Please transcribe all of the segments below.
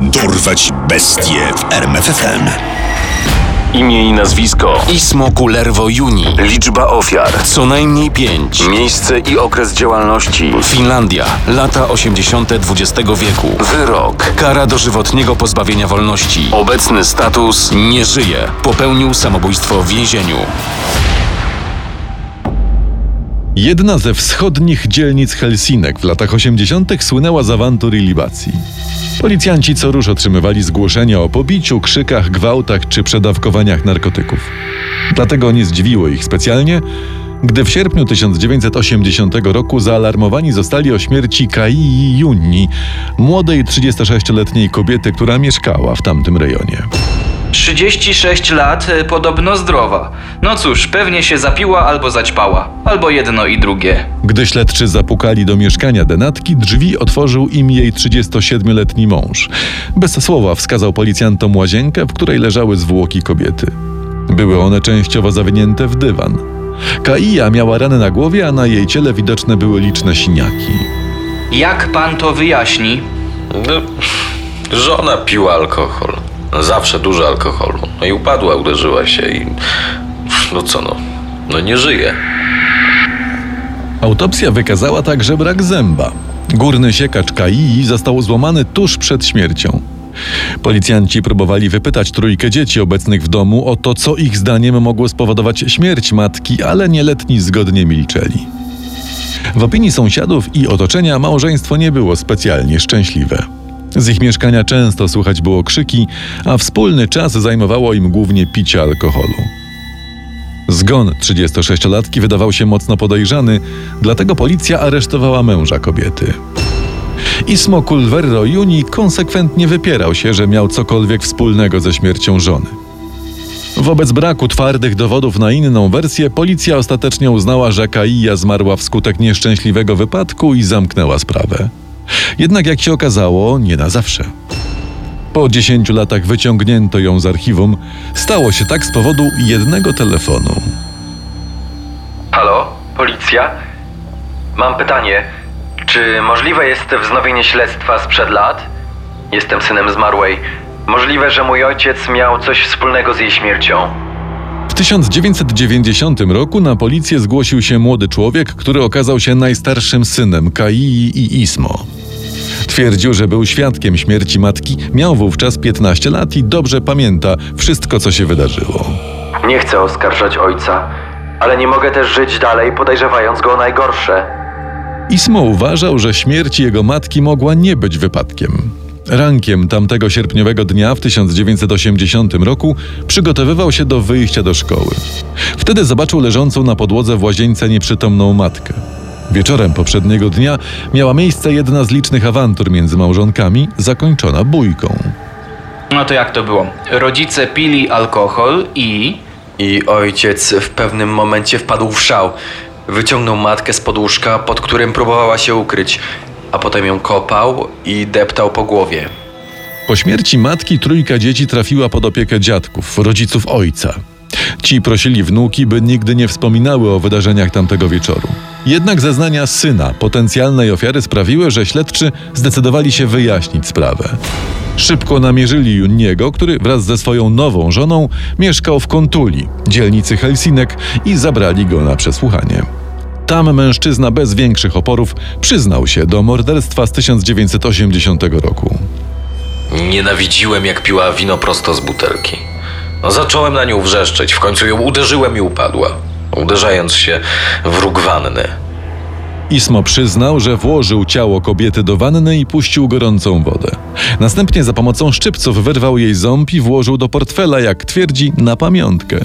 Dorwać bestie w RMFFM. Imię i nazwisko Ismo Kullervo Juni. Liczba ofiar Co najmniej pięć. Miejsce i okres działalności Finlandia. Lata 80. XX wieku. Wyrok Kara dożywotniego pozbawienia wolności. Obecny status Nie żyje. Popełnił samobójstwo w więzieniu. Jedna ze wschodnich dzielnic Helsinek w latach 80. słynęła z awantur i libacji. Policjanci co rusz otrzymywali zgłoszenia o pobiciu, krzykach, gwałtach czy przedawkowaniach narkotyków. Dlatego nie zdziwiło ich specjalnie, gdy w sierpniu 1980 roku zaalarmowani zostali o śmierci Kai Junni, młodej 36-letniej kobiety, która mieszkała w tamtym rejonie. 36 lat, y, podobno zdrowa. No cóż, pewnie się zapiła albo zaćpała. Albo jedno i drugie. Gdy śledczy zapukali do mieszkania denatki, drzwi otworzył im jej 37-letni mąż. Bez słowa wskazał policjantom łazienkę, w której leżały zwłoki kobiety. Były one częściowo zawinięte w dywan. Kaija miała rany na głowie, a na jej ciele widoczne były liczne siniaki. Jak pan to wyjaśni? No, żona piła alkohol. Zawsze dużo alkoholu. No i upadła, uderzyła się i. No co no? No nie żyje. Autopsja wykazała także brak zęba. Górny siekacz Kaii został złamany tuż przed śmiercią. Policjanci próbowali wypytać trójkę dzieci obecnych w domu o to, co ich zdaniem mogło spowodować śmierć matki, ale nieletni zgodnie milczeli. W opinii sąsiadów i otoczenia małżeństwo nie było specjalnie szczęśliwe. Z ich mieszkania często słychać było krzyki, a wspólny czas zajmowało im głównie picie alkoholu. Zgon 36-latki wydawał się mocno podejrzany, dlatego policja aresztowała męża kobiety. Ismo Culverro Juni konsekwentnie wypierał się, że miał cokolwiek wspólnego ze śmiercią żony. Wobec braku twardych dowodów na inną wersję, policja ostatecznie uznała, że Kaija zmarła wskutek nieszczęśliwego wypadku i zamknęła sprawę. Jednak jak się okazało, nie na zawsze. Po 10 latach wyciągnięto ją z archiwum. Stało się tak z powodu jednego telefonu. Halo, policja? Mam pytanie. Czy możliwe jest wznowienie śledztwa sprzed lat? Jestem synem zmarłej. Możliwe, że mój ojciec miał coś wspólnego z jej śmiercią. W 1990 roku na policję zgłosił się młody człowiek, który okazał się najstarszym synem Kaii i Ismo. Twierdził, że był świadkiem śmierci matki, miał wówczas 15 lat i dobrze pamięta wszystko, co się wydarzyło. Nie chcę oskarżać ojca, ale nie mogę też żyć dalej, podejrzewając go o najgorsze. Ismo uważał, że śmierć jego matki mogła nie być wypadkiem. Rankiem tamtego sierpniowego dnia w 1980 roku przygotowywał się do wyjścia do szkoły. Wtedy zobaczył leżącą na podłodze w łazience nieprzytomną matkę. Wieczorem poprzedniego dnia miała miejsce jedna z licznych awantur między małżonkami, zakończona bójką. No to jak to było? Rodzice pili alkohol i... I ojciec w pewnym momencie wpadł w szał. Wyciągnął matkę z podłóżka, pod którym próbowała się ukryć, a potem ją kopał i deptał po głowie. Po śmierci matki trójka dzieci trafiła pod opiekę dziadków, rodziców ojca. Ci prosili wnuki, by nigdy nie wspominały o wydarzeniach tamtego wieczoru. Jednak zeznania syna, potencjalnej ofiary, sprawiły, że śledczy zdecydowali się wyjaśnić sprawę. Szybko namierzyli Juniego, który wraz ze swoją nową żoną mieszkał w Kontuli, dzielnicy Helsinek, i zabrali go na przesłuchanie. Tam mężczyzna bez większych oporów przyznał się do morderstwa z 1980 roku. Nienawidziłem, jak piła wino prosto z butelki. No, zacząłem na nią wrzeszczeć, w końcu ją uderzyłem i upadła, uderzając się w róg wanny. Ismo przyznał, że włożył ciało kobiety do wanny i puścił gorącą wodę. Następnie za pomocą szczypców wyrwał jej ząb i włożył do portfela, jak twierdzi, na pamiątkę.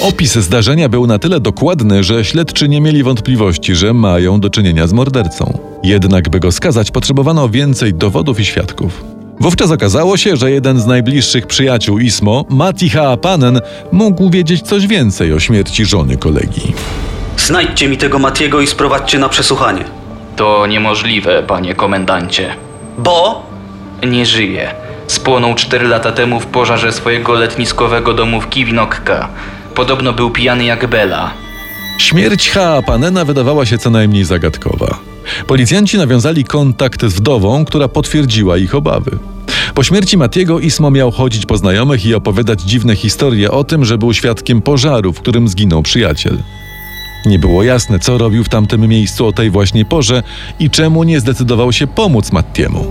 Opis zdarzenia był na tyle dokładny, że śledczy nie mieli wątpliwości, że mają do czynienia z mordercą. Jednak, by go skazać, potrzebowano więcej dowodów i świadków. Wówczas okazało się, że jeden z najbliższych przyjaciół Ismo, Mati Haapanen, mógł wiedzieć coś więcej o śmierci żony kolegi. Znajdźcie mi tego Matiego i sprowadźcie na przesłuchanie. To niemożliwe, panie komendancie. Bo Nie żyje. Spłonął 4 lata temu w pożarze swojego letniskowego domu w Kiwinokka. Podobno był pijany jak Bela. Śmierć Haapanena wydawała się co najmniej zagadkowa. Policjanci nawiązali kontakt z wdową, która potwierdziła ich obawy. Po śmierci Matiego Ismo miał chodzić po znajomych i opowiadać dziwne historie o tym, że był świadkiem pożaru, w którym zginął przyjaciel. Nie było jasne, co robił w tamtym miejscu o tej właśnie porze i czemu nie zdecydował się pomóc Mattiemu.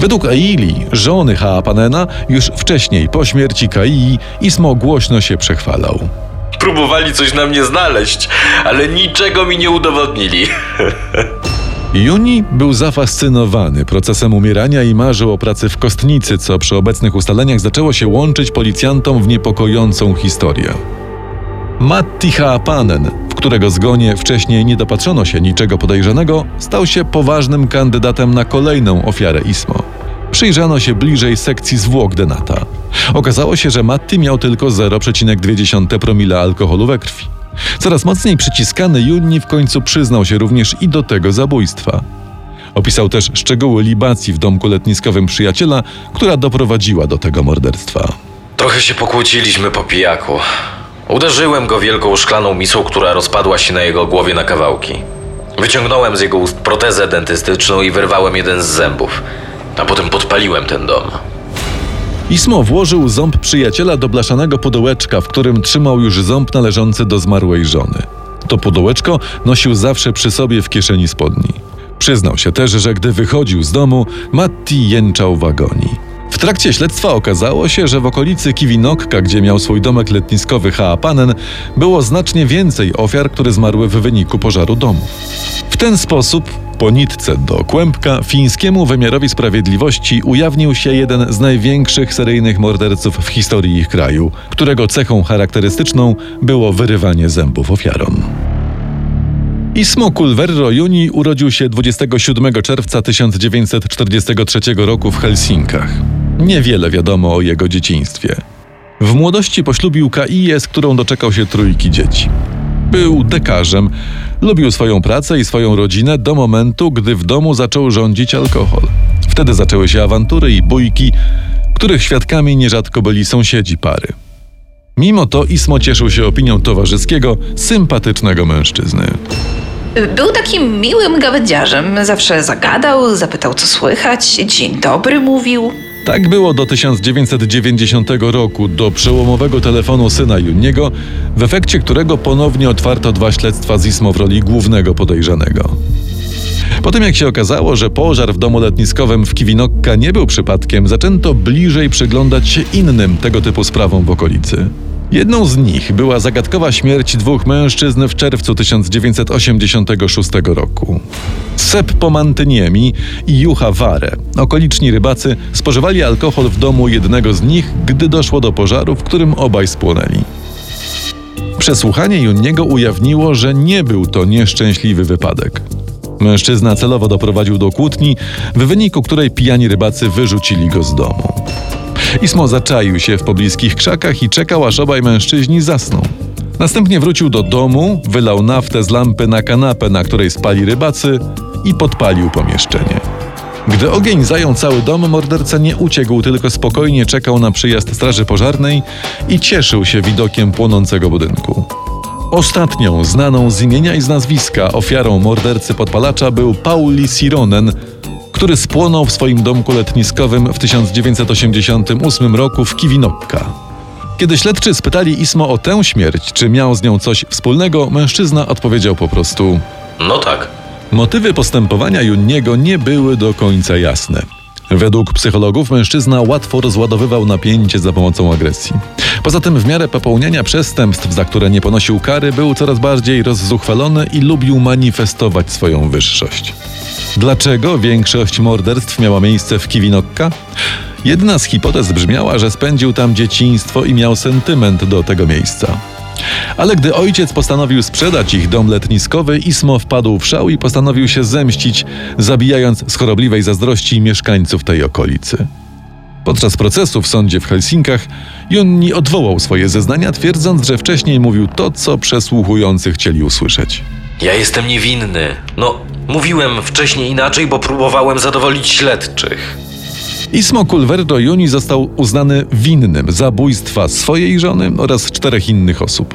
Według Aili, żony Haapanena, już wcześniej po śmierci Kai, Ismo głośno się przechwalał. Próbowali coś na mnie znaleźć, ale niczego mi nie udowodnili. Juni był zafascynowany procesem umierania i marzył o pracy w kostnicy, co przy obecnych ustaleniach zaczęło się łączyć policjantom w niepokojącą historię. Matti Haapanen, w którego zgonie wcześniej nie dopatrzono się niczego podejrzanego, stał się poważnym kandydatem na kolejną ofiarę Ismo. Przyjrzano się bliżej sekcji zwłok Denata. Okazało się, że Matti miał tylko 0,2 promila alkoholu we krwi. Coraz mocniej przyciskany Junni w końcu przyznał się również i do tego zabójstwa. Opisał też szczegóły libacji w domku letniskowym przyjaciela, która doprowadziła do tego morderstwa. Trochę się pokłóciliśmy po pijaku. Uderzyłem go wielką szklaną misą, która rozpadła się na jego głowie na kawałki. Wyciągnąłem z jego ust protezę dentystyczną i wyrwałem jeden z zębów. A potem podpaliłem ten dom. Ismo włożył ząb przyjaciela do blaszanego pudełeczka, w którym trzymał już ząb należący do zmarłej żony. To pudełeczko nosił zawsze przy sobie w kieszeni spodni. Przyznał się też, że gdy wychodził z domu, Matti jęczał w agonii. Trakcie śledztwa okazało się, że w okolicy Kiwinokka, gdzie miał swój domek letniskowy Haapanen, było znacznie więcej ofiar, które zmarły w wyniku pożaru domu. W ten sposób, po nitce do kłębka, fińskiemu wymiarowi sprawiedliwości ujawnił się jeden z największych seryjnych morderców w historii ich kraju, którego cechą charakterystyczną było wyrywanie zębów ofiarom. Ismo Kulverro Juni urodził się 27 czerwca 1943 roku w Helsinkach. Niewiele wiadomo o jego dzieciństwie. W młodości poślubił Kaiję, z którą doczekał się trójki dzieci. Był dekarzem, lubił swoją pracę i swoją rodzinę do momentu, gdy w domu zaczął rządzić alkohol. Wtedy zaczęły się awantury i bójki, których świadkami nierzadko byli sąsiedzi pary. Mimo to Ismo cieszył się opinią towarzyskiego, sympatycznego mężczyzny. Był takim miłym gawędziarzem. Zawsze zagadał, zapytał co słychać, dzień dobry mówił. Tak było do 1990 roku, do przełomowego telefonu syna Juniego, w efekcie którego ponownie otwarto dwa śledztwa z Ismo w roli głównego podejrzanego. Po tym jak się okazało, że pożar w domu letniskowym w Kiwinokka nie był przypadkiem, zaczęto bliżej przyglądać się innym tego typu sprawom w okolicy. Jedną z nich była zagadkowa śmierć dwóch mężczyzn w czerwcu 1986 roku. Sep Pomantyniemi i Jucha Ware, okoliczni rybacy, spożywali alkohol w domu jednego z nich, gdy doszło do pożaru, w którym obaj spłonęli. Przesłuchanie Juniego ujawniło, że nie był to nieszczęśliwy wypadek. Mężczyzna celowo doprowadził do kłótni, w wyniku której pijani rybacy wyrzucili go z domu. Ismo zaczaił się w pobliskich krzakach i czekał, aż obaj mężczyźni zasną. Następnie wrócił do domu, wylał naftę z lampy na kanapę, na której spali rybacy i podpalił pomieszczenie. Gdy ogień zajął cały dom, morderca nie uciekł, tylko spokojnie czekał na przyjazd straży pożarnej i cieszył się widokiem płonącego budynku. Ostatnią, znaną z imienia i z nazwiska ofiarą mordercy podpalacza był Pauli Sironen, który spłonął w swoim domku letniskowym w 1988 roku w Kiwinokka. Kiedy śledczy spytali Ismo o tę śmierć, czy miał z nią coś wspólnego, mężczyzna odpowiedział po prostu: No tak. Motywy postępowania Junniego nie były do końca jasne. Według psychologów mężczyzna łatwo rozładowywał napięcie za pomocą agresji. Poza tym w miarę popełniania przestępstw, za które nie ponosił kary, był coraz bardziej rozzuchwalony i lubił manifestować swoją wyższość. Dlaczego większość morderstw miała miejsce w Kiwinokka? Jedna z hipotez brzmiała, że spędził tam dzieciństwo i miał sentyment do tego miejsca. Ale gdy ojciec postanowił sprzedać ich dom letniskowy, Ismo wpadł w szał i postanowił się zemścić, zabijając z chorobliwej zazdrości mieszkańców tej okolicy. Podczas procesu w sądzie w Helsinkach Junni odwołał swoje zeznania, twierdząc, że wcześniej mówił to, co przesłuchujący chcieli usłyszeć. Ja jestem niewinny. No, mówiłem wcześniej inaczej, bo próbowałem zadowolić śledczych. Ismo Culverdo Juni został uznany winnym zabójstwa swojej żony oraz czterech innych osób.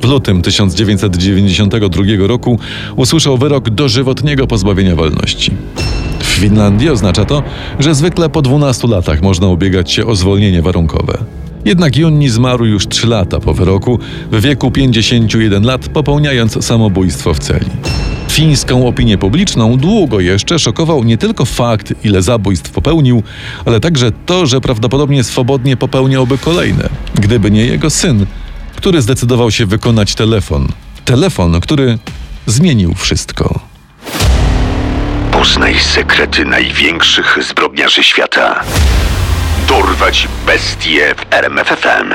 W lutym 1992 roku usłyszał wyrok dożywotniego pozbawienia wolności. W Finlandii oznacza to, że zwykle po 12 latach można ubiegać się o zwolnienie warunkowe. Jednak Junni zmarł już 3 lata po wyroku, w wieku 51 lat, popełniając samobójstwo w celi. Fińską opinię publiczną długo jeszcze szokował nie tylko fakt, ile zabójstw popełnił, ale także to, że prawdopodobnie swobodnie popełniałby kolejne, gdyby nie jego syn, który zdecydował się wykonać telefon. Telefon, który zmienił wszystko. Poznaj sekrety największych zbrodniarzy świata. Dorwać bestie w RMFFM.